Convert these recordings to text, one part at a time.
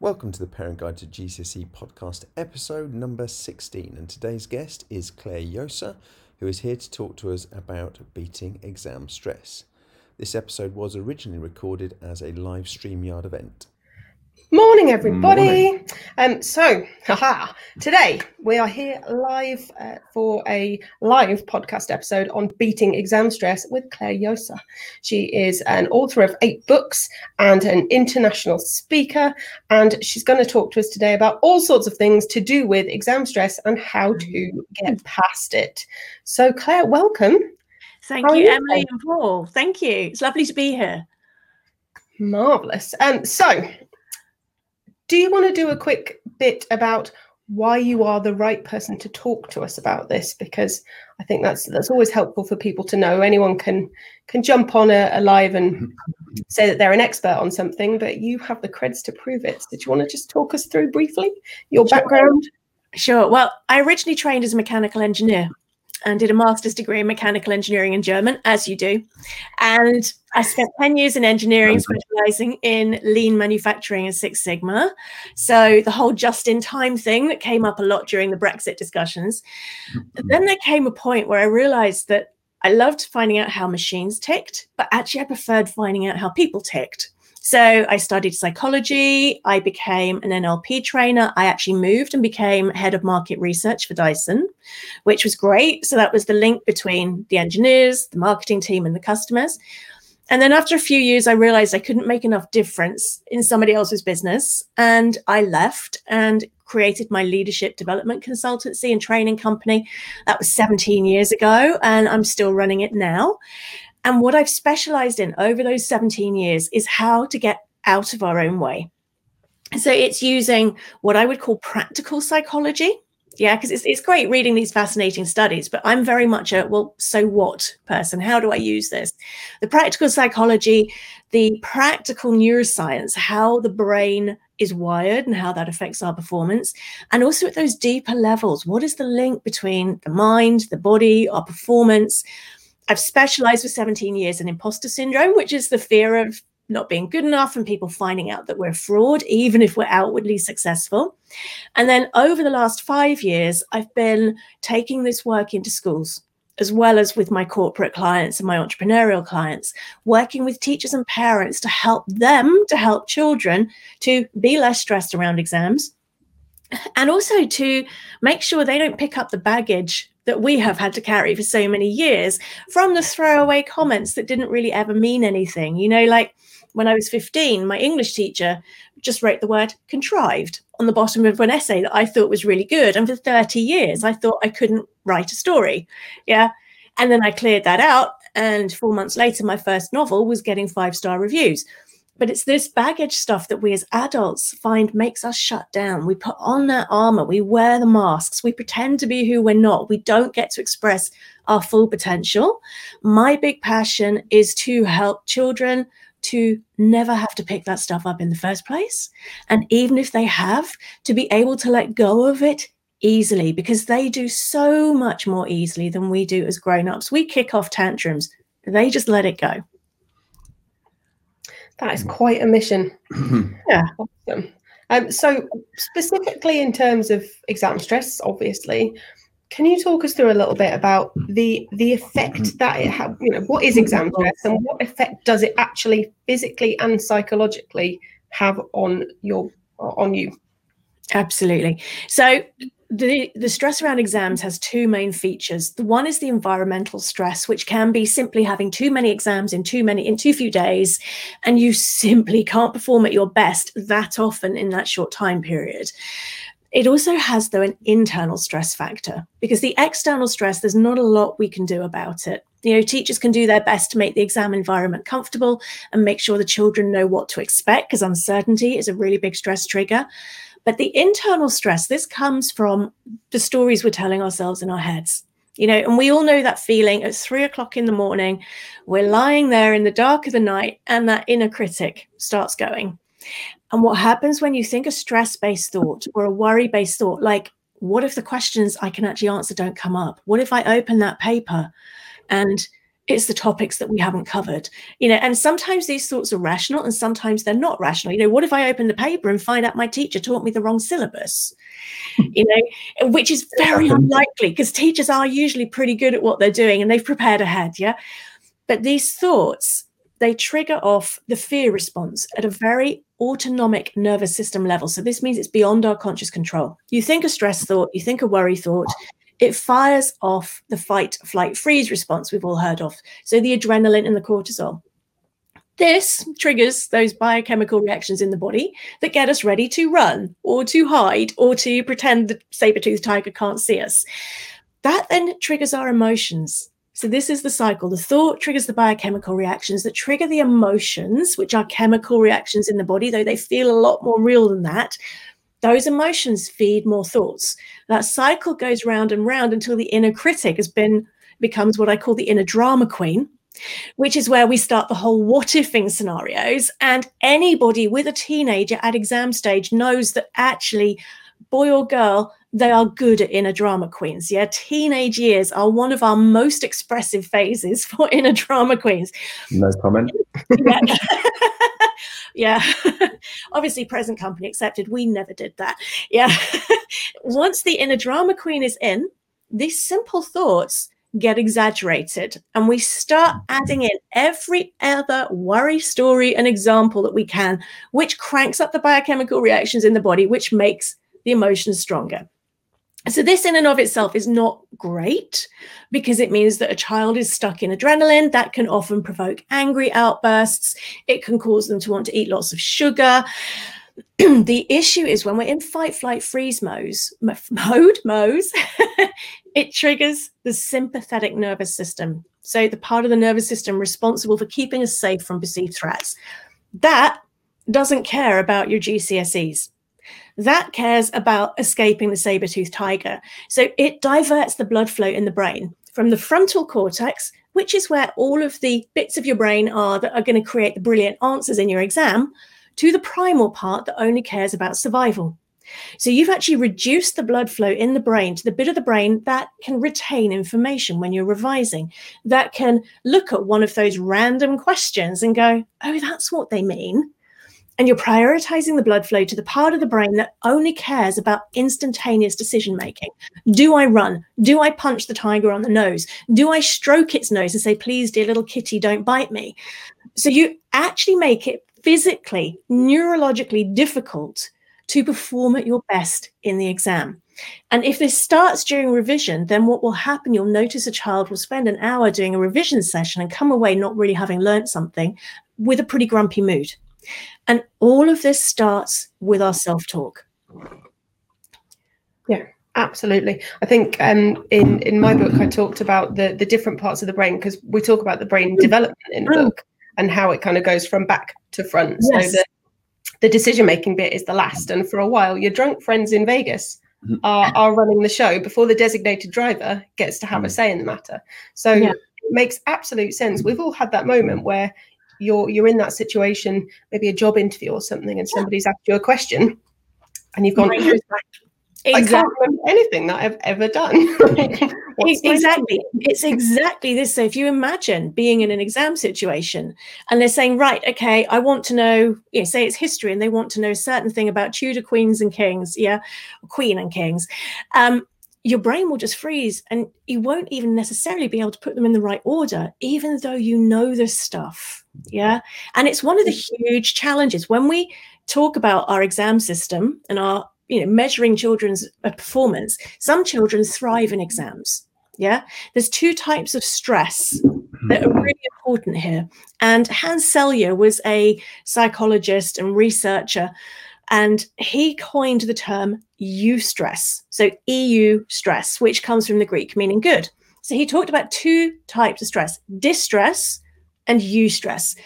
Welcome to the Parent Guide to GCSE podcast episode number 16. And today's guest is Claire Josa, who is here to talk to us about beating exam stress. This episode was originally recorded as a live StreamYard event. Morning, everybody. Morning. Um, so, haha, today we are here live uh, for a live podcast episode on beating exam stress with Claire Josa. She is an author of eight books and an international speaker, and she's going to talk to us today about all sorts of things to do with exam stress and how to get past it. So, Claire, welcome. Thank you, you, Emily and Paul. Thank you. It's lovely to be here. Marvelous. Um, so, do you want to do a quick bit about why you are the right person to talk to us about this? Because I think that's that's always helpful for people to know. Anyone can can jump on a, a live and say that they're an expert on something, but you have the creds to prove it. Did you want to just talk us through briefly your background? Sure. Well, I originally trained as a mechanical engineer and did a master's degree in mechanical engineering in German, as you do. And I spent 10 years in engineering, specializing in lean manufacturing and Six Sigma. So the whole just in time thing that came up a lot during the Brexit discussions. Mm-hmm. Then there came a point where I realized that I loved finding out how machines ticked, but actually I preferred finding out how people ticked. So I studied psychology. I became an NLP trainer. I actually moved and became head of market research for Dyson, which was great. So that was the link between the engineers, the marketing team, and the customers. And then after a few years, I realized I couldn't make enough difference in somebody else's business. And I left and created my leadership development consultancy and training company. That was 17 years ago, and I'm still running it now. And what I've specialized in over those 17 years is how to get out of our own way. So it's using what I would call practical psychology. Yeah, because it's, it's great reading these fascinating studies, but I'm very much a well, so what person? How do I use this? The practical psychology, the practical neuroscience, how the brain is wired and how that affects our performance. And also at those deeper levels, what is the link between the mind, the body, our performance? I've specialized for 17 years in imposter syndrome, which is the fear of not being good enough and people finding out that we're fraud, even if we're outwardly successful. And then over the last five years, I've been taking this work into schools as well as with my corporate clients and my entrepreneurial clients, working with teachers and parents to help them to help children to be less stressed around exams and also to make sure they don't pick up the baggage that we have had to carry for so many years from the throwaway comments that didn't really ever mean anything. You know, like when I was 15, my English teacher just wrote the word contrived on the bottom of an essay that I thought was really good. And for 30 years, I thought I couldn't write a story. Yeah. And then I cleared that out. And four months later, my first novel was getting five star reviews. But it's this baggage stuff that we as adults find makes us shut down. We put on that armor, we wear the masks, we pretend to be who we're not. We don't get to express our full potential. My big passion is to help children to never have to pick that stuff up in the first place. And even if they have, to be able to let go of it easily because they do so much more easily than we do as grown ups. We kick off tantrums, they just let it go. That is quite a mission. yeah, awesome. Um, so specifically in terms of exam stress, obviously, can you talk us through a little bit about the the effect that it has? You know, what is exam stress, and what effect does it actually physically and psychologically have on your on you? Absolutely. So the, the stress around exams has two main features. The one is the environmental stress, which can be simply having too many exams in too many in too few days, and you simply can't perform at your best that often in that short time period. It also has, though, an internal stress factor because the external stress, there's not a lot we can do about it. You know, teachers can do their best to make the exam environment comfortable and make sure the children know what to expect because uncertainty is a really big stress trigger. But the internal stress, this comes from the stories we're telling ourselves in our heads. You know, and we all know that feeling at three o'clock in the morning, we're lying there in the dark of the night, and that inner critic starts going. And what happens when you think a stress based thought or a worry based thought, like, what if the questions I can actually answer don't come up? What if I open that paper and it's the topics that we haven't covered you know and sometimes these thoughts are rational and sometimes they're not rational. You know what if i open the paper and find out my teacher taught me the wrong syllabus? You know which is very unlikely because teachers are usually pretty good at what they're doing and they've prepared ahead yeah? But these thoughts they trigger off the fear response at a very autonomic nervous system level. So this means it's beyond our conscious control. You think a stress thought you think a worry thought it fires off the fight, flight, freeze response we've all heard of. So the adrenaline and the cortisol. This triggers those biochemical reactions in the body that get us ready to run or to hide or to pretend the saber-toothed tiger can't see us. That then triggers our emotions. So this is the cycle. The thought triggers the biochemical reactions that trigger the emotions, which are chemical reactions in the body, though they feel a lot more real than that. Those emotions feed more thoughts. That cycle goes round and round until the inner critic has been becomes what I call the inner drama queen, which is where we start the whole what ifing scenarios. And anybody with a teenager at exam stage knows that actually, boy or girl, they are good at inner drama queens. Yeah, teenage years are one of our most expressive phases for inner drama queens. No comment. yeah. yeah. Obviously, present company accepted. We never did that. Yeah. Once the inner drama queen is in, these simple thoughts get exaggerated and we start adding in every other worry story and example that we can, which cranks up the biochemical reactions in the body, which makes the emotions stronger. So, this in and of itself is not great because it means that a child is stuck in adrenaline. That can often provoke angry outbursts. It can cause them to want to eat lots of sugar. the issue is when we're in fight, flight, freeze modes, mode, modes, it triggers the sympathetic nervous system. So, the part of the nervous system responsible for keeping us safe from perceived threats. That doesn't care about your GCSEs that cares about escaping the saber-toothed tiger. So it diverts the blood flow in the brain from the frontal cortex, which is where all of the bits of your brain are that are going to create the brilliant answers in your exam, to the primal part that only cares about survival. So you've actually reduced the blood flow in the brain to the bit of the brain that can retain information when you're revising, that can look at one of those random questions and go, oh, that's what they mean and you're prioritizing the blood flow to the part of the brain that only cares about instantaneous decision making. Do I run? Do I punch the tiger on the nose? Do I stroke its nose and say, please, dear little kitty, don't bite me? So you actually make it physically, neurologically difficult to perform at your best in the exam. And if this starts during revision, then what will happen, you'll notice a child will spend an hour doing a revision session and come away not really having learnt something with a pretty grumpy mood. And all of this starts with our self talk. Yeah, absolutely. I think um, in in my book I talked about the the different parts of the brain because we talk about the brain development in the book and how it kind of goes from back to front. Yes. So the the decision making bit is the last, and for a while, your drunk friends in Vegas mm-hmm. are, are running the show before the designated driver gets to have a mm. say in the matter. So yeah. it makes absolute sense. We've all had that moment where you're you're in that situation, maybe a job interview or something, and somebody's asked you a question, and you've gone, exactly. I can't remember anything that I've ever done. exactly. It's exactly this. So if you imagine being in an exam situation and they're saying, right, okay, I want to know, you know, say it's history and they want to know a certain thing about Tudor queens and kings, yeah, queen and kings. Um, your brain will just freeze and you won't even necessarily be able to put them in the right order, even though you know this stuff. Yeah. And it's one of the huge challenges when we talk about our exam system and our, you know, measuring children's uh, performance. Some children thrive in exams. Yeah. There's two types of stress that are really important here. And Hans Selye was a psychologist and researcher and he coined the term eustress. So EU stress, which comes from the Greek meaning good. So he talked about two types of stress distress and eustress.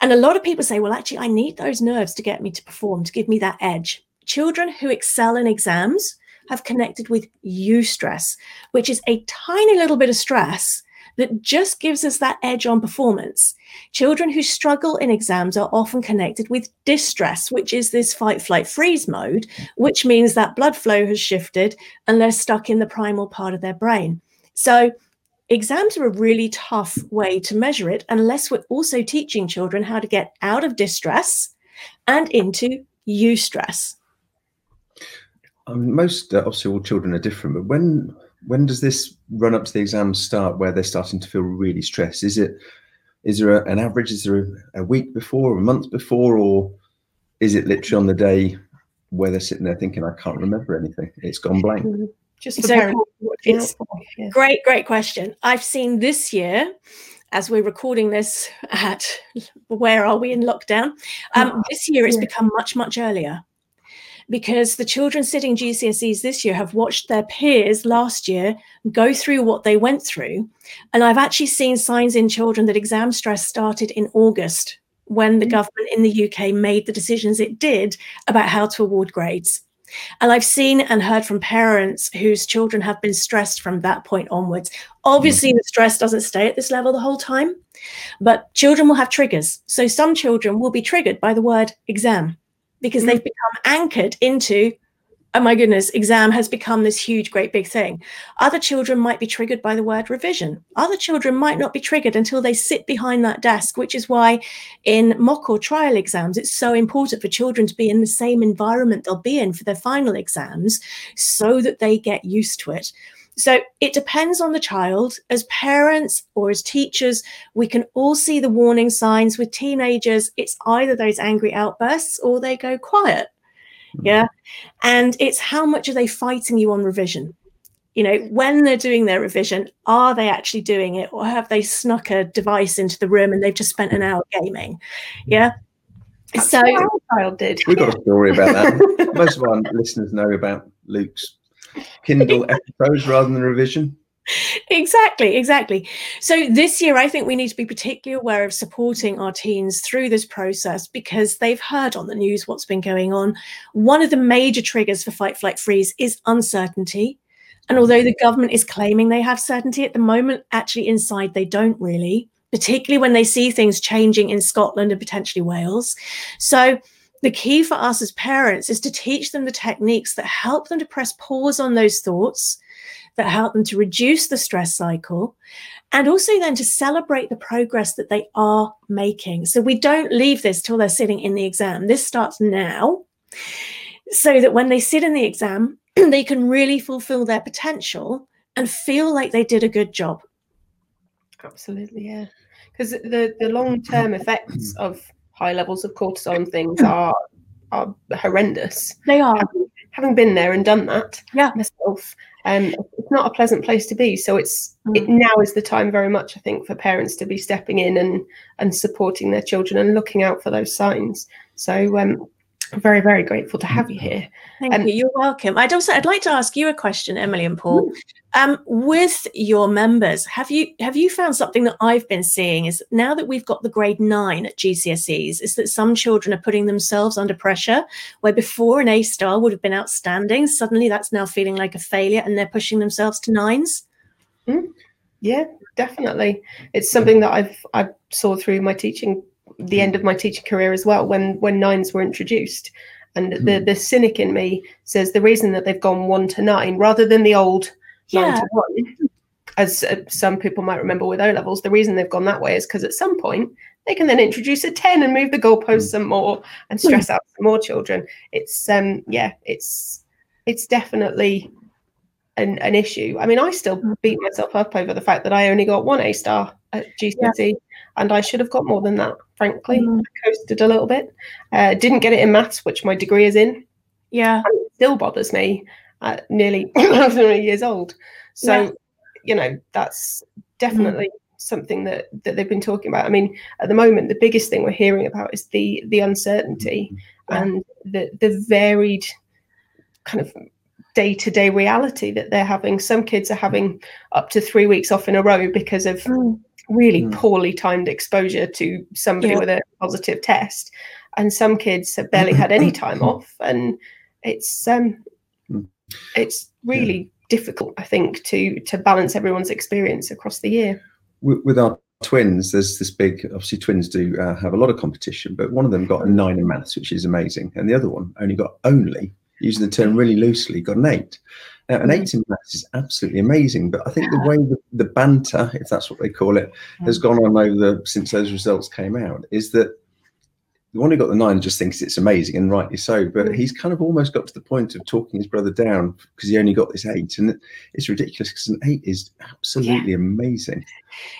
And a lot of people say, well, actually, I need those nerves to get me to perform, to give me that edge. Children who excel in exams have connected with eustress, which is a tiny little bit of stress that just gives us that edge on performance. Children who struggle in exams are often connected with distress, which is this fight, flight, freeze mode, which means that blood flow has shifted and they're stuck in the primal part of their brain. So exams are a really tough way to measure it unless we're also teaching children how to get out of distress and into eustress. Um, most uh, obviously all children are different, but when when does this run up to the exams start where they're starting to feel really stressed? Is it is there a, an average? Is there a, a week before, a month before, or is it literally on the day where they're sitting there thinking, "I can't remember anything; it's gone blank"? Mm-hmm. Just so it's yeah. great, great question. I've seen this year, as we're recording this at where are we in lockdown? Um, oh, this year it's yeah. become much, much earlier because the children sitting GCSEs this year have watched their peers last year go through what they went through. And I've actually seen signs in children that exam stress started in August when the mm. government in the UK made the decisions it did about how to award grades. And I've seen and heard from parents whose children have been stressed from that point onwards. Obviously, mm. the stress doesn't stay at this level the whole time, but children will have triggers. So some children will be triggered by the word exam because mm. they've become anchored into oh my goodness, exam has become this huge, great big thing. Other children might be triggered by the word revision. Other children might not be triggered until they sit behind that desk, which is why in mock or trial exams, it's so important for children to be in the same environment they'll be in for their final exams so that they get used to it. So it depends on the child. As parents or as teachers, we can all see the warning signs. With teenagers, it's either those angry outbursts or they go quiet. Hmm. Yeah. And it's how much are they fighting you on revision? You know, when they're doing their revision, are they actually doing it or have they snuck a device into the room and they've just spent an hour gaming? Yeah. That's so our child did. We've got a story about that. Most of our listeners know about Luke's Kindle episodes rather than revision. Exactly, exactly. So this year, I think we need to be particularly aware of supporting our teens through this process because they've heard on the news what's been going on. One of the major triggers for fight, flight, freeze is uncertainty. And mm-hmm. although the government is claiming they have certainty at the moment, actually inside they don't really, particularly when they see things changing in Scotland and potentially Wales. So the key for us as parents is to teach them the techniques that help them to press pause on those thoughts, that help them to reduce the stress cycle, and also then to celebrate the progress that they are making. So we don't leave this till they're sitting in the exam. This starts now, so that when they sit in the exam, they can really fulfill their potential and feel like they did a good job. Absolutely, yeah. Because the, the long term mm-hmm. effects of high levels of cortisol and things are are horrendous. They are. Having, having been there and done that yeah. myself, um, it's not a pleasant place to be. So it's mm. it, now is the time very much, I think, for parents to be stepping in and and supporting their children and looking out for those signs. So um, very very grateful to have you here. Thank um, you. You're welcome. I'd also i'd like to ask you a question emily and paul. Um, with your members have you have you found something that i've been seeing is now that we've got the grade 9 at gcse's is that some children are putting themselves under pressure where before an a star would have been outstanding suddenly that's now feeling like a failure and they're pushing themselves to nines? Mm, yeah definitely. It's something that i've i saw through my teaching the end of my teaching career as well when when nines were introduced and mm. the hmm. the cynic in me says the reason that they've gone one to nine rather than the old yeah. nine to one as uh, some people might remember with o levels the reason they've gone that way is because at some point they can then introduce a 10 and move the goalposts mm. some more and stress mm. out some more children it's um yeah it's it's definitely an, an issue i mean i still hmm. beat myself up over the fact that i only got one a star at gcse yeah. And i should have got more than that frankly. Mm. I coasted a little bit. Uh, didn't get it in maths, which my degree is in. Yeah. And it still bothers me at nearly 11 years old. So, yeah. you know, that's definitely mm. something that, that they've been talking about. I mean, at the moment, the biggest thing we're hearing about is the the uncertainty yeah. and the the varied kind of day-to-day reality that they're having. Some kids are having up to three weeks off in a row because of mm really mm. poorly timed exposure to somebody yeah. with a positive test and some kids have barely had any time off and it's um hmm. it's really yeah. difficult i think to to balance everyone's experience across the year with, with our twins there's this big obviously twins do uh, have a lot of competition but one of them got a nine in maths which is amazing and the other one only got only using the term really loosely got an eight Uh, now, an hmm. eight in maths is absolutely amazing, but I think the way the, the banter, if that's what they call it, hmm. has gone on over the, since those results came out is that the one who got the nine just thinks it's amazing and rightly so, but hmm. he's kind of almost got to the point of talking his brother down because he only got this eight, and it's ridiculous because an eight is absolutely Yeah. amazing.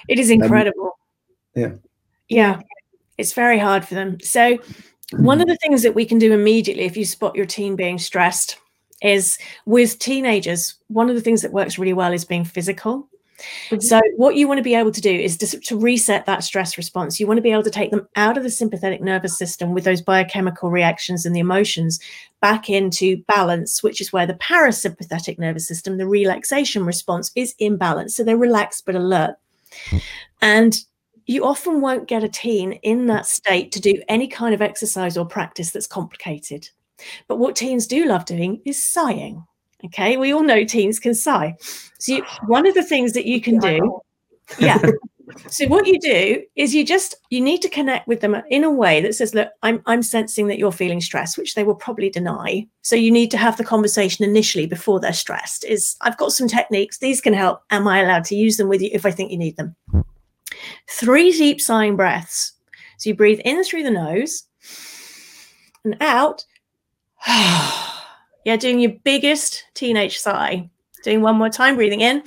It is um, incredible. yeah. Yeah. It's very hard for them. So, one of the things that we can do immediately if you spot your team being stressed is with teenagers, one of the things that works really well is being physical. Mhm. So, what you want to be able to do is to, to reset that stress response. You want to be able to take them out of the sympathetic nervous system with those biochemical reactions and the emotions back into balance, which is where the parasympathetic nervous system, the relaxation response, is in balance. So, they're relaxed but alert. And you often won't get a teen in that state to do any kind of exercise or practice that's complicated. But what teens do love doing is sighing. Okay, we all know teens can sigh. So, you, one of the things that you can do, yeah. So what you do is you just you need to connect with them in a way that says, look, I'm I'm sensing that you're feeling stressed, which they will probably deny. So you need to have the conversation initially before they're stressed. Is I've got some techniques, these can help. Am I allowed to use them with you if I think you need them? Three deep sighing breaths. So you breathe in through the nose and out. yeah, doing your biggest teenage sigh. Doing one more time, breathing in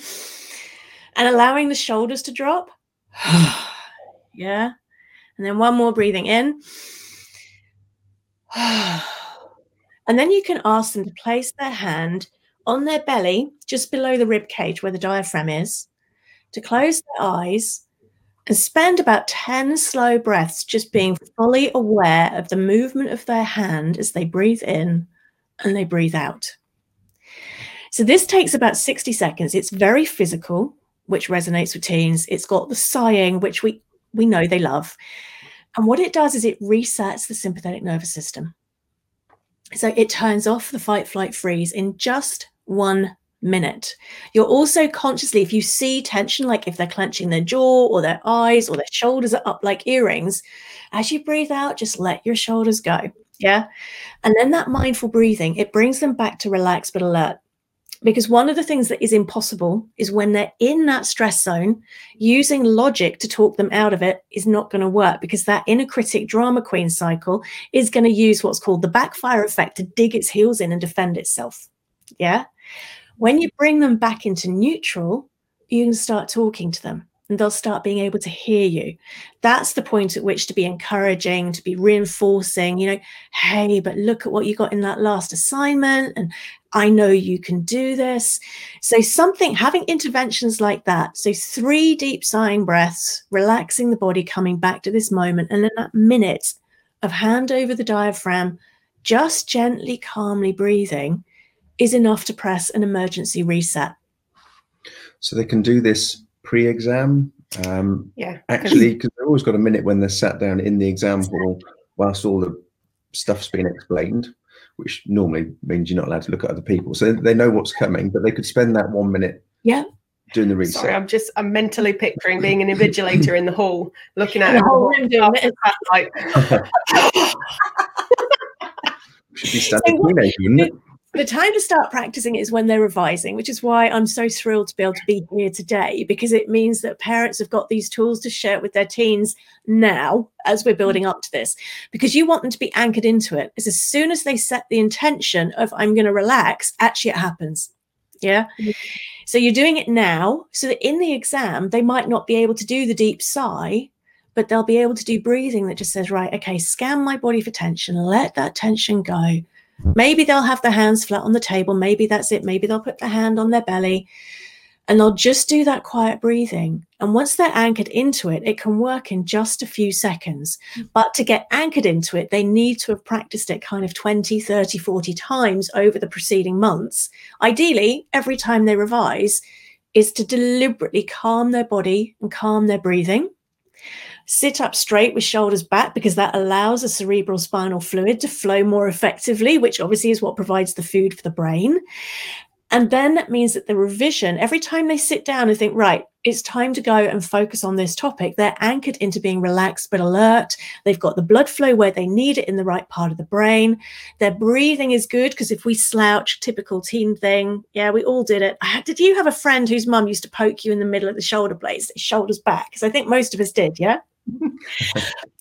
and allowing the shoulders to drop. yeah. And then one more breathing in. and then you can ask them to place their hand on their belly, just below the rib cage where the diaphragm is, to close their eyes and spend about 10 slow breaths just being fully aware of the movement of their hand as they breathe in and they breathe out. So this takes about 60 seconds. It's very physical, which resonates with teens. It's got the sighing, which we we know they love. And what it does is it resets the sympathetic nervous system. So it turns off the fight, flight, freeze in just one minute. You're also consciously, if you see tension, like if they're clenching their jaw or their eyes or their shoulders are up like earrings, as you breathe out, just let your shoulders go. Yeah. And then that mindful breathing, it brings them back to relaxed but alert. Because one of the things that is impossible is when they're in that stress zone, using logic to talk them out of it is not going to work because that inner critic drama queen cycle is going to use what's called the backfire effect to dig its heels in and defend itself. Yeah. When you mm. bring them back into neutral, you can start talking to them and they'll start being able to hear you. That's the point at which to be encouraging, to be reinforcing, you know, hey, but look at what you got in that last assignment. And I know you can do this. So, something having interventions like that. So, three deep sighing breaths, relaxing the body, coming back to this moment, and then that minute of hand over the diaphragm, just gently, calmly breathing is enough to press an emergency reset. So they can do this pre-exam. Um, Yeah. actually, because they've always got a minute when they're sat down in the exam hall whilst all the stuff's being explained, which normally means you're not allowed to look at other people. So they know what's coming, but they could spend that one minute Yeah. doing the research. Sorry, I'm just I'm mentally picturing being an invigilator in the hall, looking at The whole room doing like Should be standard teenager, wouldn't it? The time to start practicing is when they're revising, which is why I'm so thrilled to be able to be here today because it means that parents have got these tools to share with their teens now as we're building up to this. Because you want them to be anchored into it. it. Is as soon as they set the intention of I'm going to relax, actually it happens. Yeah. Mm-hmm. So you're doing it now so that in the exam they might not be able to do the deep sigh, but they'll be able to do breathing that just says, right, okay, scan my body for tension, let that tension go. Maybe they'll have their hands flat on the table. Maybe that's it. Maybe they'll put their hand on their belly and they'll just do that quiet breathing. And once they're anchored into it, it can work in just a few seconds. Mm. But to get anchored into it, they need to have practiced it kind of 20, 30, 40 times over the preceding months. Ideally, every time they revise, is to deliberately calm their body and calm their breathing sit up straight with shoulders back because that allows the cerebral spinal fluid to flow more effectively, which obviously is what provides the food for the brain. And then that means that the revision, every time they sit down and think, right, it's time to go and focus on this topic. They're anchored into being relaxed but alert. They've got the blood flow where they need it in the right part of the brain. Their breathing is good because if we slouch, typical teen thing, yeah, we all did it. Ah, did you have a friend whose mum used to poke you in the middle of the shoulder blades, shoulders back? Because I think most of us did, yeah?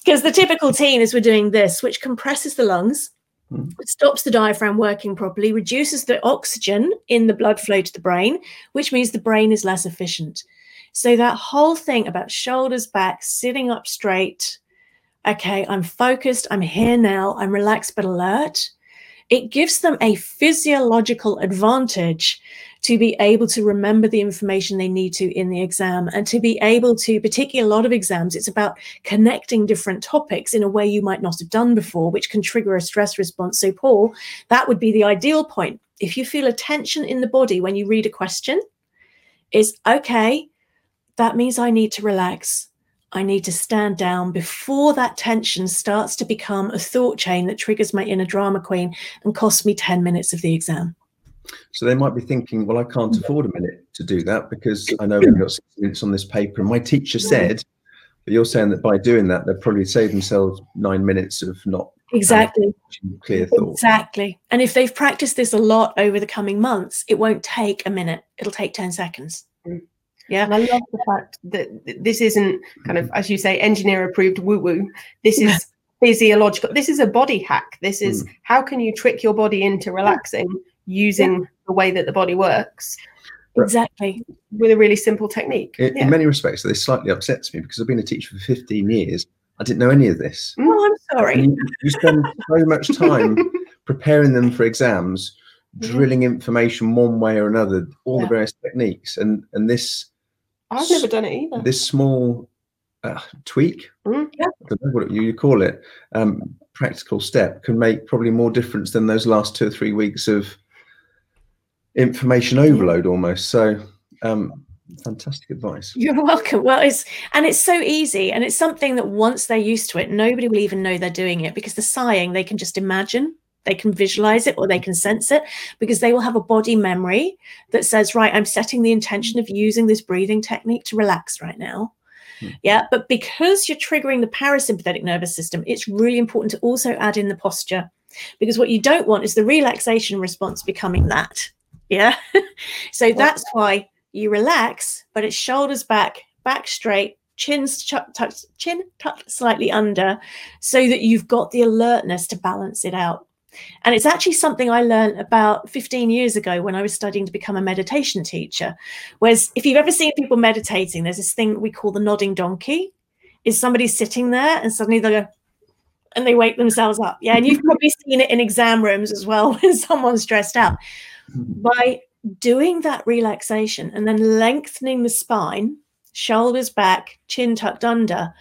Because the typical teen is we're doing this, which compresses the lungs Mm. it stops the diaphragm working properly, reduces the oxygen in the blood flow to the brain, which means the brain is less efficient. So, that whole thing about shoulders back, sitting up straight, okay, I'm focused, I'm here now, I'm relaxed but alert, it gives them a physiological advantage to be able to remember the information they need to in the exam and to be able to, particularly a lot of exams, it's about connecting different topics in a way you might not have done before, which can trigger a stress response. So, Paul, that would be the ideal point. If you feel a tension in the body when you read a question, is okay, that means I need to relax. I need to stand down before that tension starts to become a thought chain that triggers my inner drama queen and costs me 10 minutes of the exam. So they might be thinking, well, I can't afford a minute to do that because I know we've got six minutes on this paper. And my teacher said, but you're saying that by doing that, they'll probably save themselves nine minutes of not Exactly. clear thought. Exactly. And if they've practiced this a lot over the coming months, it won't take a minute. It'll take 10 seconds. Mm. Yeah. And I love the fact that this isn't kind of, as you say, engineer approved woo woo. This is physiological. This is a body hack. This is how can you trick your body into relaxing using the way that the body works Exactly. with a really simple technique. In, Yeah. in many respects, this slightly upsets me because I've been a teacher for 15 years. I didn't know any of this. Oh, I'm sorry. You, you spend so much time preparing them for exams, drilling information one way or another, all Yeah. the various techniques, and and this I've never done it either. this small uh, tweak, Mm. Yeah. I don't know what you you call it, um, practical step can make probably more difference than those last two or three weeks of information overload almost. So, um, fantastic advice. You're welcome. Well, it's and it's so easy, and it's something that once they're used to it, nobody will even know they're doing it because the sighing they can just imagine, they can visualize it, or they can sense it because they will have a body memory that says, "Right, I'm setting the intention of using this breathing technique to relax right now." Hmm. Yeah, but because you're triggering the parasympathetic nervous system, it's really important to also add in the posture because what you don't want is the relaxation response becoming that. Yeah. so that's why you relax, but it's shoulders back, back straight, chins tucked, tucked, chin tucked slightly under, so that you've got the alertness to balance it out. And it's actually something I learned about 15 years ago when I was studying to become a meditation teacher. Whereas if you've ever seen people meditating, there's this thing we call the nodding donkey. Is somebody sitting there and suddenly they go, and they wake themselves up. Yeah. And you've probably seen it in exam rooms as well when someone's stressed out. By doing that relaxation and then lengthening the spine, shoulders back, chin tucked under,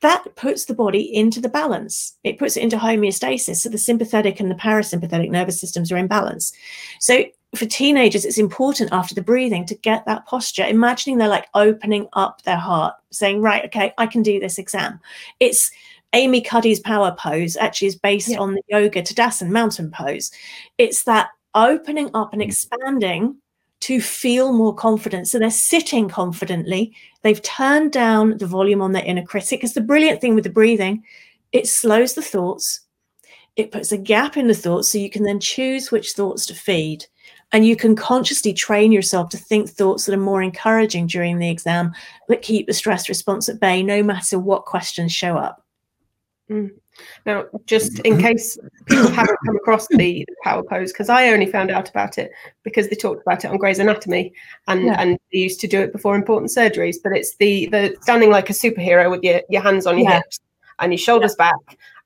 that puts the body into the balance. It puts it into homeostasis. So the sympathetic and the parasympathetic nervous systems are in balance. So for teenagers, it's important after the breathing to get that posture, imagining they're like opening up their heart, saying, Right, okay, I can do this exam. It's Amy Cuddy's power pose actually is based Yeah. on the yoga Tadasan mountain pose. It's that opening up and hmm. expanding to feel more confident. So they're sitting confidently. They've turned down the volume on their inner critic. Because the brilliant thing with the breathing, it slows the thoughts. It puts a gap in the thoughts so you can then choose which thoughts to feed. And you can consciously train yourself to think thoughts that are more encouraging during the exam that keep the stress response at bay, no matter what questions show up. Hmm. Now, just in case people haven't come across the power pose, because I only found out about it because they talked about it on Grey's Anatomy, and Yeah. and they used to do it before important surgeries. But it's the the standing like a superhero with your your hands on your Yeah. hips and your shoulders back,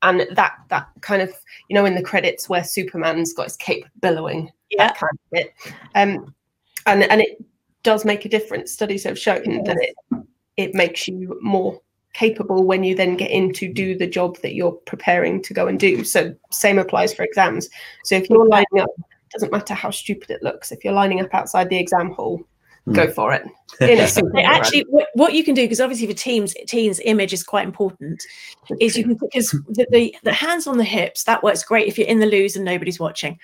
and that that kind of you know in the credits where Superman's got his cape billowing, Yeah. that kind of bit, um, and and it does make a difference. Studies have shown that it it makes you more capable when you then get in to do mm. the job that you're preparing to go and do. So same applies for exams. So if you're lining up, doesn't matter how stupid it looks. If you're lining up outside the exam hall, go mm. for it. In a actually, what, what you can do, because obviously for teams, teens image is quite important, is you can because the, the the hands on the hips that works great if you're in the loos and nobody's watching.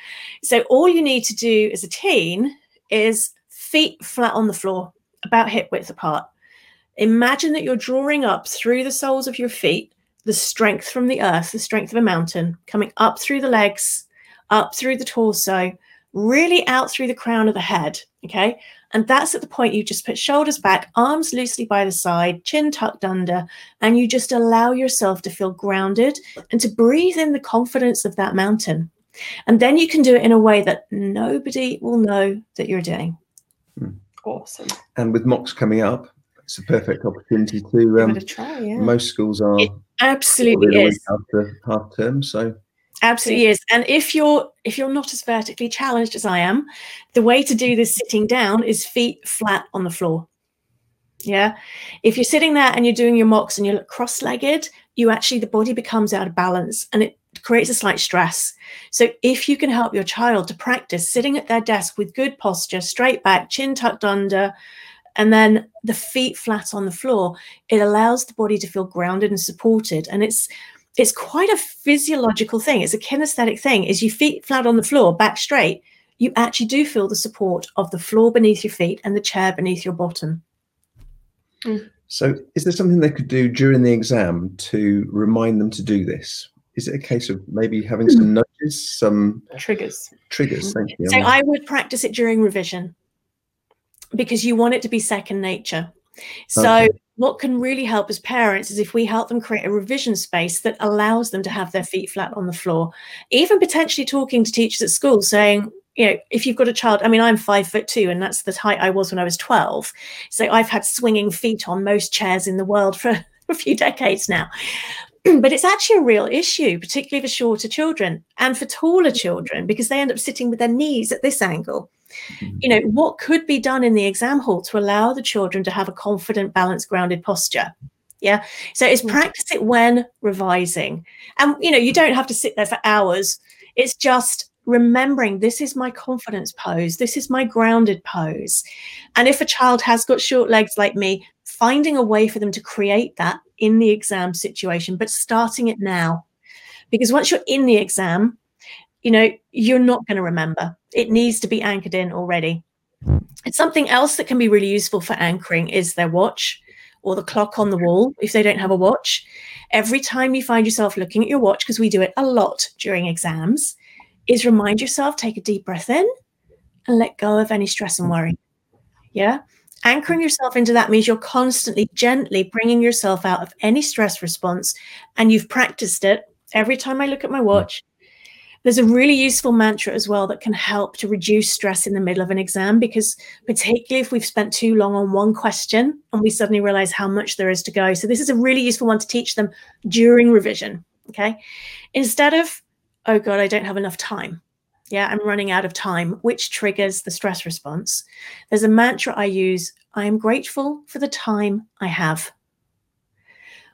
So all you need to do as a teen is feet flat on the floor. about hip width apart. Imagine that you're drawing up through the soles of your feet the strength from the earth, the strength of a mountain, coming up through the legs, up through the torso, really out through the crown of the head. Okay. And that's at the point you just put shoulders back, arms loosely by the side, chin tucked under, and you just allow yourself to feel grounded and to breathe in the confidence of that mountain. And then you can do it in a way that nobody will know that you're doing. Hmm. Awesome. And with mocks coming up, it's a perfect opportunity to. Um, try, yeah. Most schools are it absolutely is after half term, so absolutely is. And if you're if you're not as vertically challenged as I am, the way to do this sitting down is feet flat on the floor. Yeah. If you're sitting there and you're doing your mocks and you look cross-legged, you actually the body becomes out of balance and it creates a slight stress. So if you can help your child to practice sitting at their desk with good posture, straight back, chin tucked under, and then the feet flat on the floor it allows the body to feel grounded and supported. And it's it's quite a physiological thing. It's a kinesthetic thing. Is your feet flat on the floor back straight you actually do feel the support of the floor beneath your feet and the chair beneath your bottom. Mm. so is there something they could do during the exam to remind them to do this? Is it a case of maybe having some hmm. nudges some triggers. triggers? Thank you. So i would practice it during revision because you want it to be second nature. So, okay. what can really help as parents is if we help them create a revision space that allows them to have their feet flat on the floor, even potentially talking to teachers at school saying, you know, if you've got a child, I mean, I'm five foot two, and that's the height I was when I was 12. So, I've had swinging feet on most chairs in the world for a few decades now. but it's actually a real issue, particularly for shorter children and for taller mm-hmm. children, because they end up sitting with their knees at this angle you know what could be done in the exam hall to allow the children to have a confident balanced grounded posture? Yeah so it's mm. practice it when revising. And you know you don't have to sit there for hours. It's just remembering this is my confidence pose. This is my grounded pose. And if a child has got short legs like me finding a way for them to create that in the exam situation but starting it now. Because once you're in the exam you know you're not going to remember it needs to be anchored in already. It's something else that can be really useful for anchoring is their watch or the clock on the wall if they don't have a watch. Every time you find yourself looking at your watch, because we do it a lot during exams, is remind yourself, take a deep breath in and let go of any stress and worry. Yeah. Anchoring yourself into that means you're constantly gently bringing yourself out of any stress response and you've practiced it. Every time I look at my hmm. watch, there's a really useful mantra as well that can help to reduce stress in the middle of an exam because, particularly if we've spent too long on one question and we suddenly realize how much there is to go. So, this is a really useful one to teach them during revision. Okay. Instead of, oh God, I don't have enough time. Yeah, I'm running out of time, which triggers the stress response. There's a mantra I use I am grateful for the time I have.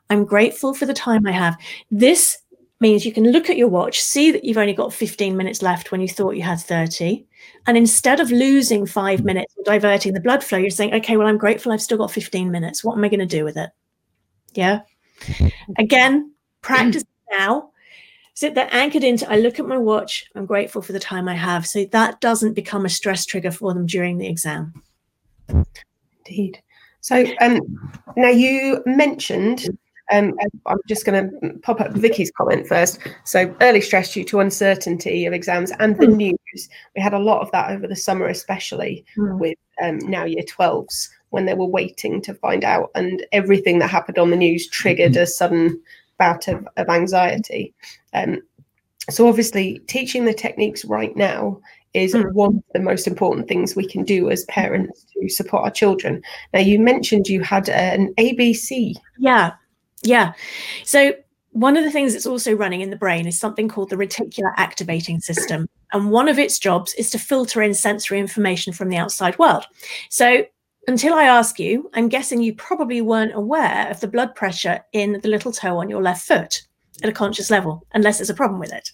I'm grateful for the time I have. This means you can look at your watch, see that you've only got 15 minutes left when you thought you had 30. And instead of losing five minutes diverting the blood flow, you're saying, okay, well, I'm grateful I've still got 15 minutes. What am I going to do with it? Yeah. Again, practice now. Sit there anchored into, I look at my watch, I'm grateful for the time I have. So that doesn't become a stress trigger for them during the exam. Indeed. So um, now you mentioned um, I'm just going to pop up Vicky's comment first. So, early stress due to uncertainty of exams and the hmm. news. We had a lot of that over the summer, especially mm. with um, now year 12s when they were waiting to find out, and everything that happened on the news triggered mm-hmm. a sudden bout of, of anxiety. Um, so, obviously, teaching the techniques right now is mm. one of the most important things we can do as parents to support our children. Now, you mentioned you had an ABC. Yeah. Yeah. So one of the things that's also running in the brain is something called the reticular activating system. And one of its jobs is to filter in sensory information from the outside world. So until I ask you, I'm guessing you probably weren't aware of the blood pressure in the little toe on your left foot at a conscious level, unless there's a problem with it.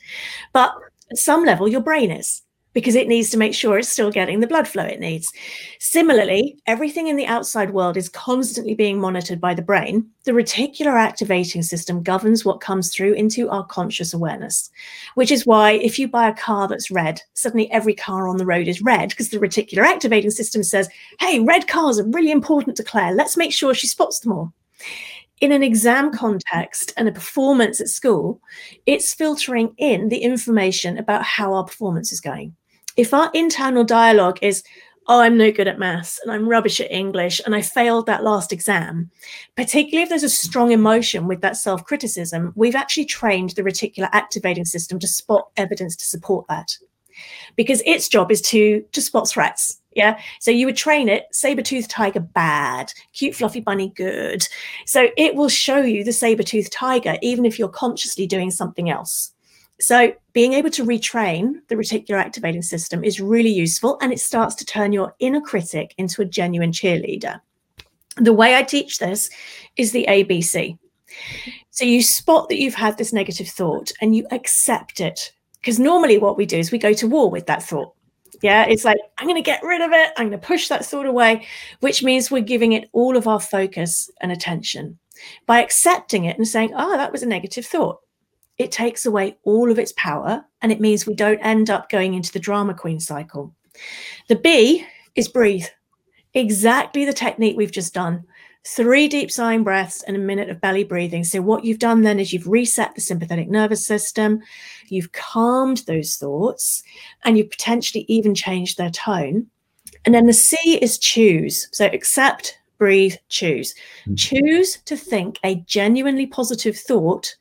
But at some level, your brain is. Because it needs to make sure it's still getting the blood flow it needs. Similarly, everything in the outside world is constantly being monitored by the brain. The reticular activating system governs what comes through into our conscious awareness, which is why if you buy a car that's red, suddenly every car on the road is red because the reticular activating system says, hey, red cars are really important to Claire. Let's make sure she spots them all in an exam context and a performance at school, it's filtering in the information about how our performance is going if our internal dialogue is, oh, I'm no good at maths and I'm rubbish at English and I failed that last exam, particularly if there's a strong emotion with that self criticism, we've actually trained the reticular activating system to spot evidence to support that. Because its job is to, to spot threats. Yeah. So you would train it, saber-toothed tiger, bad, cute fluffy bunny, good. So it will show you the saber-toothed tiger, even if you're consciously doing something else. So, being able to retrain the reticular activating system is really useful and it starts to turn your inner critic into a genuine cheerleader. The way I teach this is the ABC. So, you spot that you've had this negative thought and you accept it. Because normally, what we do is we go to war with that thought. Yeah, it's like, I'm going to get rid of it. I'm going to push that thought away, which means we're giving it all of our focus and attention. By accepting it and saying, oh, that was a negative thought it takes away all of its power and it means we don't end up going into the drama queen cycle. The B is breathe. Exactly the technique we've just done. Three deep sighing breaths and a minute of belly breathing. So, what you've done then is you've reset the sympathetic nervous system, you've calmed those thoughts, and you've potentially even changed their tone. And then the C is choose. So, accept, breathe, choose. Mm-hmm. Choose to think a genuinely positive thought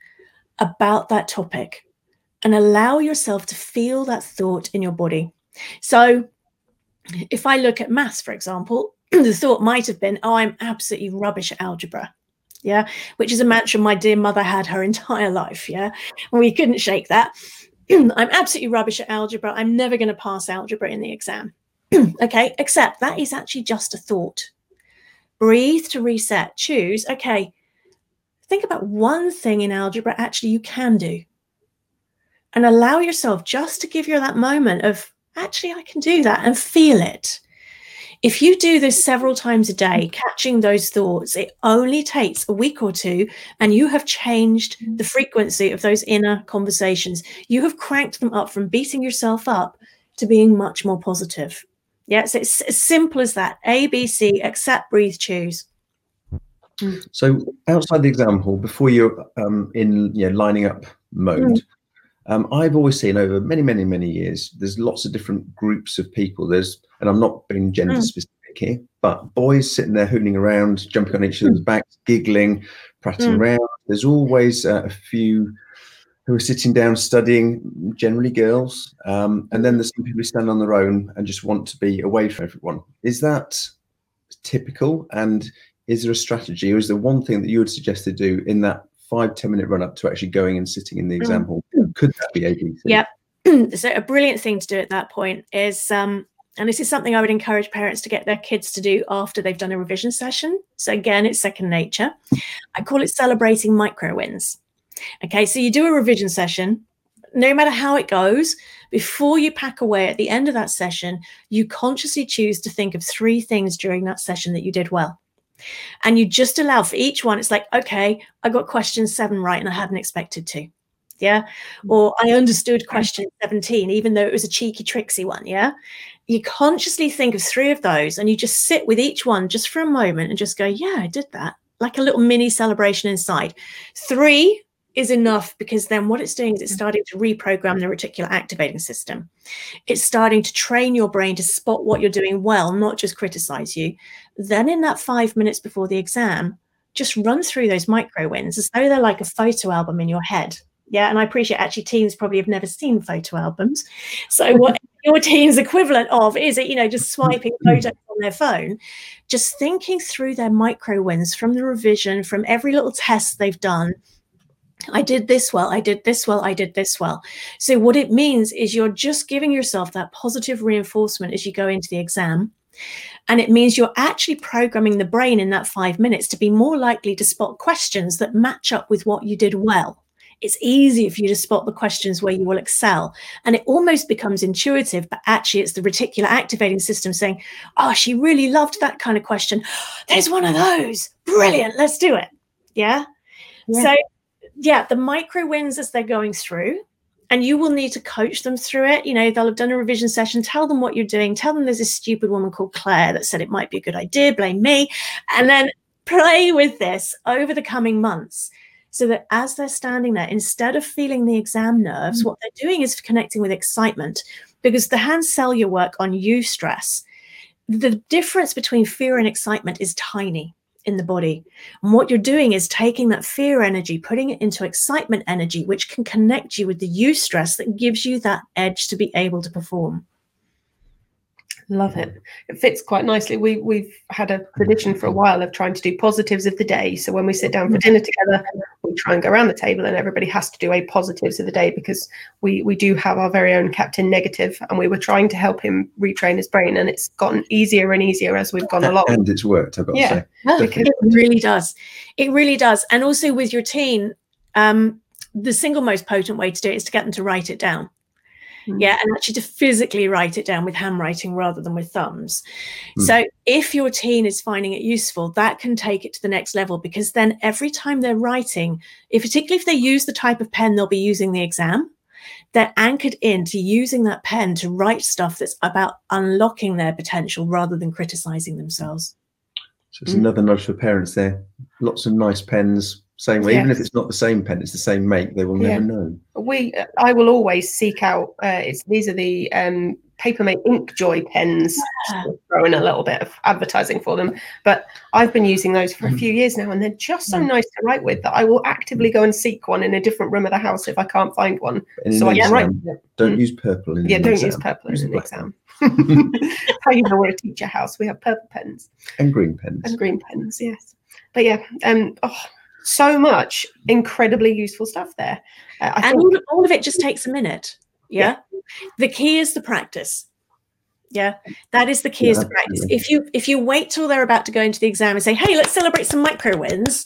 about that topic and allow yourself to feel that thought in your body. So, if I look at maths, for example, the thought might have been, oh, I'm absolutely rubbish at algebra. Yeah, which is a mantra my dear mother had her entire life. Yeah, we couldn't shake that. I'm absolutely rubbish at algebra. I'm never going to pass algebra in the exam. okay, except that is actually just a thought. Breathe to reset. Choose, okay, think about one thing in algebra actually you can do. And allow yourself just to give you that moment of actually i can do that and feel it. If you do this several times a day catching those thoughts it only takes a week or two and you have changed mm. the frequency of those inner conversations. You have cranked them up from beating yourself up to being much more positive. Yes it's as simple as that. A b c accept breathe choose Mm. So outside the example, before you're um, in you know, lining up mode, mm. um, I've always seen over many, many, many years, there's lots of different groups of people. There's, and I'm not being gender mm. specific here, but boys sitting there hooning around, jumping on each other's mm. backs, giggling, prattling mm. around. There's always uh, a few who are sitting down studying, generally girls. Um, and then there's some people who stand on their own and just want to be away from everyone. Is that typical? And is there a strategy or is there one thing that you would suggest to do in that five ten minute run up to actually going and sitting in the mm. example? Mm. Could that be ABC? Yeah. so a brilliant thing to do at that point is um, and this is something I would encourage parents to get their kids to do after they've done a revision session. So again, it's second nature. I call it celebrating micro wins. Okay, so you do a revision session, no matter how it goes, before you pack away at the end of that session, you consciously choose to think of three things during that session that you did well. And you just allow for each one, it's like, okay, I got question seven right and I hadn't expected to. Yeah. Mm. Or I understood question 17, even though it was a cheeky, tricksy one. Yeah. You consciously think of three of those and you just sit with each one just for a moment and just go, yeah, I did that. Like a little mini celebration inside. Three is enough because then what it's doing is it's mm. starting to reprogram the reticular activating system. It's starting to train your brain to spot what you're doing well, not just criticize you. Then, in that five minutes before the exam, just run through those micro wins as though they're like a photo album in your head. Yeah. And I appreciate actually teens probably have never seen photo albums. So, what your teen's equivalent of is it, you know, just swiping photos on their phone, just thinking through their micro wins from the revision, from every little test they've done I did this well, I did this well, I did this well. So, what it means is you're just giving yourself that positive reinforcement as you go into the exam. And it means you're actually programming the brain in that five minutes to be more likely to spot questions that match up with what you did well it's easier for you to spot the questions where you will excel. And it almost becomes intuitive, but actually, it's the reticular activating system saying, Oh, she really loved that kind of question. There's one of those. Brilliant. Let's do it. Yeah. yeah. So, yeah, the micro wins as they're going through. And you will need to coach them through it. You know, they'll have done a revision session, tell them what you're doing, tell them there's this stupid woman called Claire that said it might be a good idea, blame me. And then play with this over the coming months so that as they're standing there, instead of feeling the exam nerves, mm. what they're doing is connecting with excitement because the hands sell your work on you stress, The difference between fear and excitement is tiny in the body. And what you're doing is taking that fear energy, putting it into excitement energy, which can connect you with the eustress that gives you that edge to be able to perform. Love it. It fits quite nicely. We we've had a tradition for a while of trying to do positives of the day. So when we sit down for dinner together, we try and go around the table and everybody has to do a positives of the day because we we do have our very own captain negative and we were trying to help him retrain his brain and it's gotten easier and easier as we've gone along. And it's worked, I've got yeah, to say. Because it really does. It really does. And also with your teen, um, the single most potent way to do it is to get them to write it down. Mm. Yeah, and actually to physically write it down with handwriting rather than with thumbs. Mm. So if your teen is finding it useful, that can take it to the next level because then every time they're writing, if particularly if they use the type of pen they'll be using the exam, they're anchored into using that pen to write stuff that's about unlocking their potential rather than criticizing themselves. So it's mm. another nudge for parents there. Lots of nice pens, same way, yes. even if it's not the same pen, it's the same make. They will never yeah. know. We, I will always seek out. Uh, it's these are the um, Papermate Inkjoy pens. Yeah. Throwing a little bit of advertising for them, but I've been using those for a mm. few years now, and they're just so mm. nice to write with that I will actively go and seek one in a different room of the house if I can't find one. so I can write. Don't mm. use purple in yeah. Don't exam. use purple in an exam. How you know we're a teacher house? We have purple pens and green pens and green pens. Yes, but yeah, um, oh so much incredibly useful stuff there. Uh, and all, all, of it just takes a minute. Yeah? yeah? The key is the practice. Yeah, that is the key yeah, is the practice. If you if you wait till they're about to go into the exam and say, "Hey, let's celebrate some micro wins,"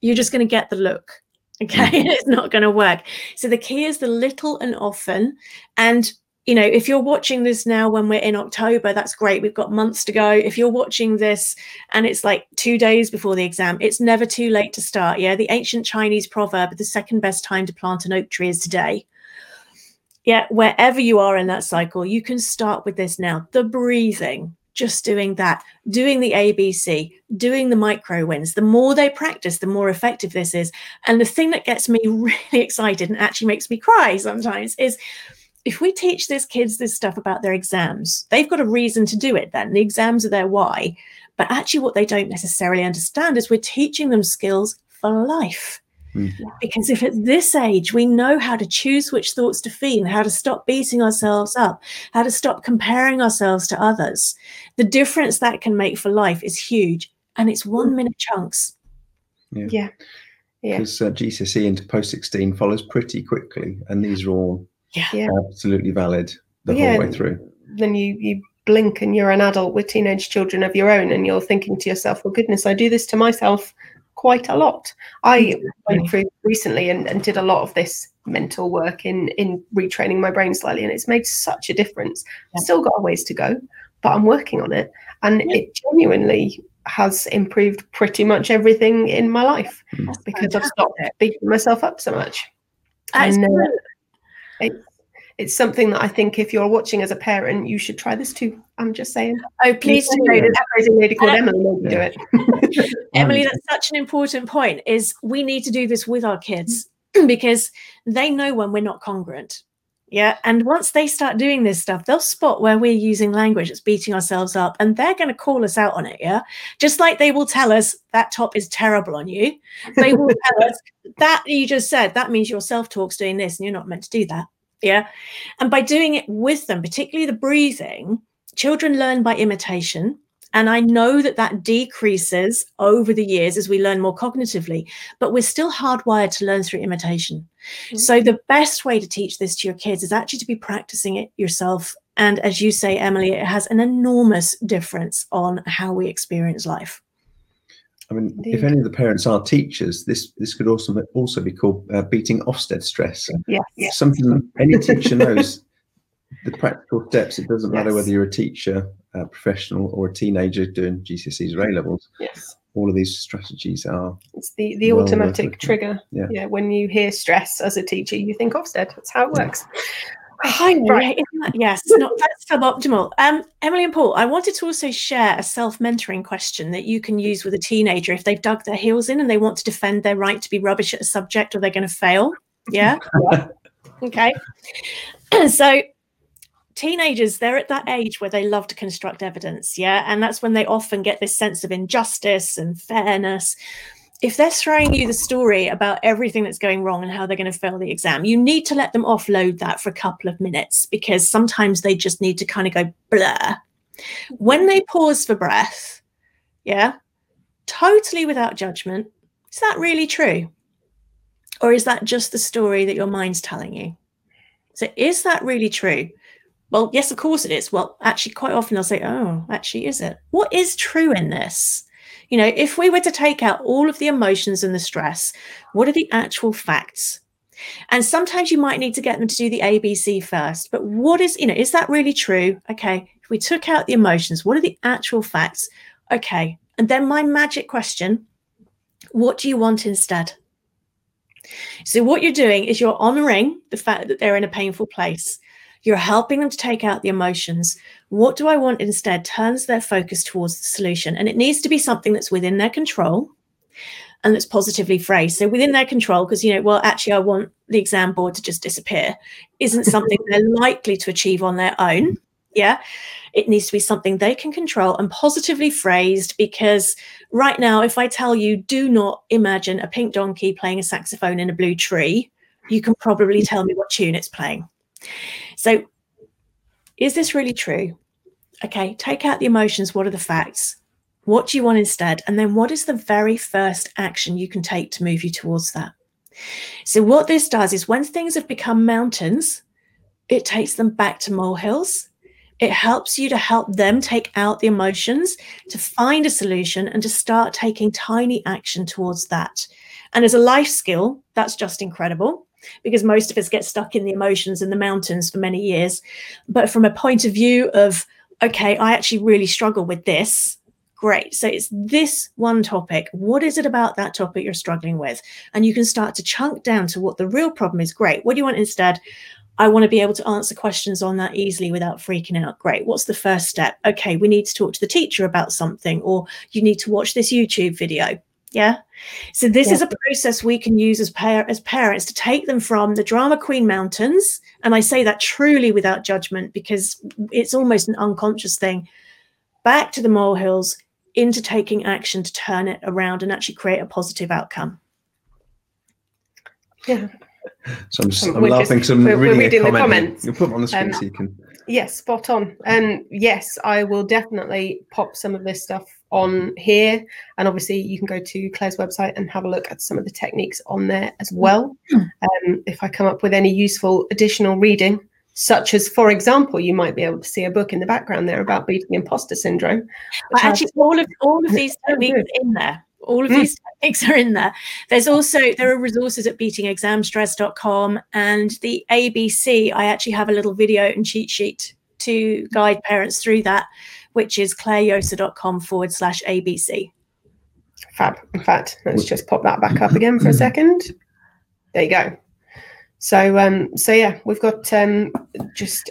you're just going to get the look. Okay, mm. it's not going to work. So the key is the little and often, and you know, if you're watching this now when we're in October, that's great. We've got months to go. If you're watching this and it's like two days before the exam, it's never too late to start. Yeah. The ancient Chinese proverb, the second best time to plant an oak tree is today. Yeah. Wherever you are in that cycle, you can start with this now. The breathing, just doing that, doing the ABC, doing the micro wins. The more they practice, the more effective this is. And the thing that gets me really excited and actually makes me cry sometimes is if we teach these kids this stuff about their exams, they've got a reason to do it then. The exams are their why. But actually, what they don't necessarily understand is we're teaching them skills for life. Mm-hmm. Because if at this age we know how to choose which thoughts to feed, how to stop beating ourselves up, how to stop comparing ourselves to others, the difference that can make for life is huge. And it's one mm. minute chunks. Yeah. yeah. Because uh, GCSE into post 16 follows pretty quickly. And these are all yeah. absolutely valid the yeah, whole way through. Then you you blink and you're an adult with teenage children of your own, and you're thinking to yourself, "Well, goodness, I do this to myself quite a lot." I went through recently and, and did a lot of this mental work in in retraining my brain slightly, and it's made such a difference. Yeah. Still got a ways to go, but I'm working on it, and yeah. it genuinely has improved pretty much everything in my life That's because fantastic. I've stopped beating myself up so much. And, uh, it's, it's something that I think if you're watching as a parent, you should try this too. I'm just saying. Oh, please do. That crazy lady called Emily do it. Emily, um, that's such an important point. Is we need to do this with our kids because they know when we're not congruent. Yeah. And once they start doing this stuff, they'll spot where we're using language that's beating ourselves up and they're going to call us out on it. Yeah. Just like they will tell us that top is terrible on you. They will tell us that you just said that means your self talk's doing this and you're not meant to do that. Yeah. And by doing it with them, particularly the breathing, children learn by imitation. And I know that that decreases over the years as we learn more cognitively, but we're still hardwired to learn through imitation. Mm-hmm. So the best way to teach this to your kids is actually to be practicing it yourself. And as you say, Emily, it has an enormous difference on how we experience life. I mean, Indeed. if any of the parents are teachers, this this could also also be called uh, beating Ofsted stress. Yes. Something any teacher knows. The practical steps. It doesn't matter whether you're a teacher, a professional, or a teenager doing GCSEs or A levels. Yes. All of these strategies are It's the, the Well automatic looking. trigger. Yeah. yeah. When you hear stress as a teacher, you think Ofsted. That's how it works. I know, Right. isn't that- yes, not that's suboptimal. Um, Emily and Paul, I wanted to also share a self-mentoring question that you can use with a teenager if they've dug their heels in and they want to defend their right to be rubbish at a subject or they're going to fail. Yeah. okay. so teenagers, they're at that age where they love to construct evidence. Yeah. And that's when they often get this sense of injustice and fairness. If they're throwing you the story about everything that's going wrong and how they're going to fail the exam, you need to let them offload that for a couple of minutes because sometimes they just need to kind of go blur. When they pause for breath, yeah, totally without judgment, is that really true? Or is that just the story that your mind's telling you? So, is that really true? Well, yes, of course it is. Well, actually, quite often they'll say, oh, actually, is it? What is true in this? You know, if we were to take out all of the emotions and the stress, what are the actual facts? And sometimes you might need to get them to do the ABC first. But what is, you know, is that really true? Okay. If we took out the emotions, what are the actual facts? Okay. And then my magic question what do you want instead? So, what you're doing is you're honoring the fact that they're in a painful place. You're helping them to take out the emotions. What do I want instead turns their focus towards the solution. And it needs to be something that's within their control and that's positively phrased. So, within their control, because, you know, well, actually, I want the exam board to just disappear, isn't something they're likely to achieve on their own. Yeah. It needs to be something they can control and positively phrased because right now, if I tell you, do not imagine a pink donkey playing a saxophone in a blue tree, you can probably tell me what tune it's playing. So, is this really true? Okay, take out the emotions. What are the facts? What do you want instead? And then, what is the very first action you can take to move you towards that? So, what this does is when things have become mountains, it takes them back to molehills. It helps you to help them take out the emotions, to find a solution, and to start taking tiny action towards that. And as a life skill, that's just incredible because most of us get stuck in the emotions and the mountains for many years. But from a point of view of, okay, I actually really struggle with this. Great. So it's this one topic. What is it about that topic you're struggling with? And you can start to chunk down to what the real problem is. Great. What do you want instead? I want to be able to answer questions on that easily without freaking out. Great. What's the first step? Okay, we need to talk to the teacher about something, or you need to watch this YouTube video. Yeah. So this Yeah. is a process we can use as par- as parents to take them from the drama queen mountains, and I say that truly without judgment because it's almost an unconscious thing, back to the molehills into taking action to turn it around and actually create a positive outcome. Yeah. So I'm, just, Um, I'm laughing because I'm we're- we're reading, reading a the comment. here. comments. You'll put them on the screen Um, so you can. Yes, spot on. And yes, I will definitely pop some of this stuff on here. And obviously, you can go to Claire's website and have a look at some of the techniques on there as well. Um, if I come up with any useful additional reading, such as, for example, you might be able to see a book in the background there about beating imposter syndrome. which But has- actually, all of all of these techniques in there. All of Mm. these techniques are in there. There's also there are resources at beatingexamstress.com and the ABC. I actually have a little video and cheat sheet to guide parents through that, which is clairejosa.com forward slash ABC. Fab. In fact, let's just pop that back up again for a second. There you go. So um so yeah, we've got um just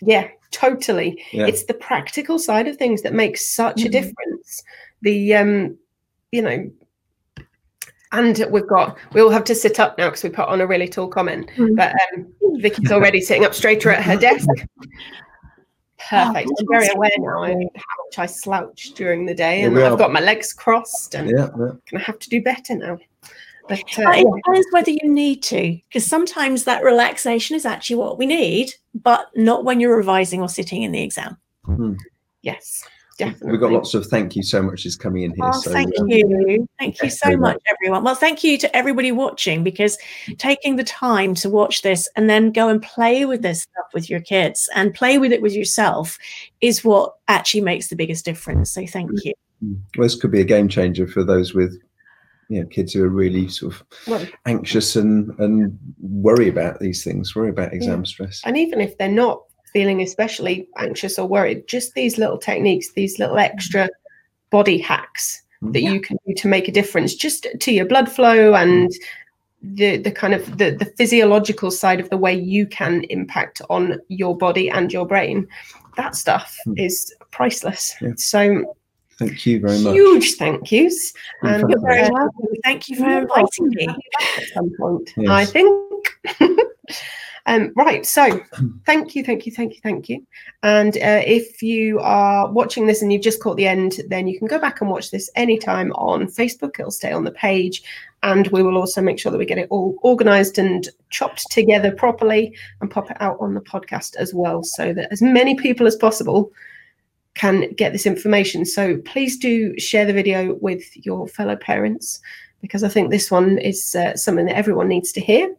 yeah, totally. Yeah. It's the practical side of things that makes such a Mhm. difference. The um you know and we've got we all have to sit up now because we put on a really tall comment. Mm. But um Vicky's already sitting up straighter at her desk. Perfect. I'm very aware now how much I slouch during the day and I've got my legs crossed and Yeah, yeah. gonna have to do better now. But uh, it depends whether you need to, because sometimes that relaxation is actually what we need, but not when you're revising or sitting in the exam. yes, definitely. We've got lots of thank you so much is coming in here. Oh, so thank uh, you. Thank you so much, everyone. Well, thank you to everybody watching because taking the time to watch this and then go and play with this stuff with your kids and play with it with yourself is what actually makes the biggest difference. So thank you. Mm. Well, this could be a game changer for those with you know kids who are really sort of Well, anxious and and worry about these things, worry about exam Yeah. stress. and even if they're not feeling especially anxious or worried, just these little techniques, these little extra body hacks that Yeah. you can do to make a difference just to your blood flow and the the kind of the, the physiological side of the way you can impact on your body and your brain that stuff Mm. is priceless Yeah. so Thank you very much. huge thank yous and You're very welcome. Thank you for inviting me. Have you back at some point Yes. i think um, right so thank you thank you thank you thank you. And uh, if you are watching this and you've just caught the end then you can go back and watch this anytime on facebook. It'll stay on the page. And we will also make sure that we get it all organized and chopped together properly and pop it out on the podcast as well so that as many people as possible can get this information. So please do share the video with your fellow parents because i think this one is uh, something that everyone needs to hear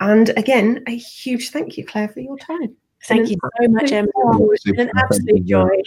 and again, a huge thank you, Claire, for your time. Thank you so much, Emma. It's been an absolute joy.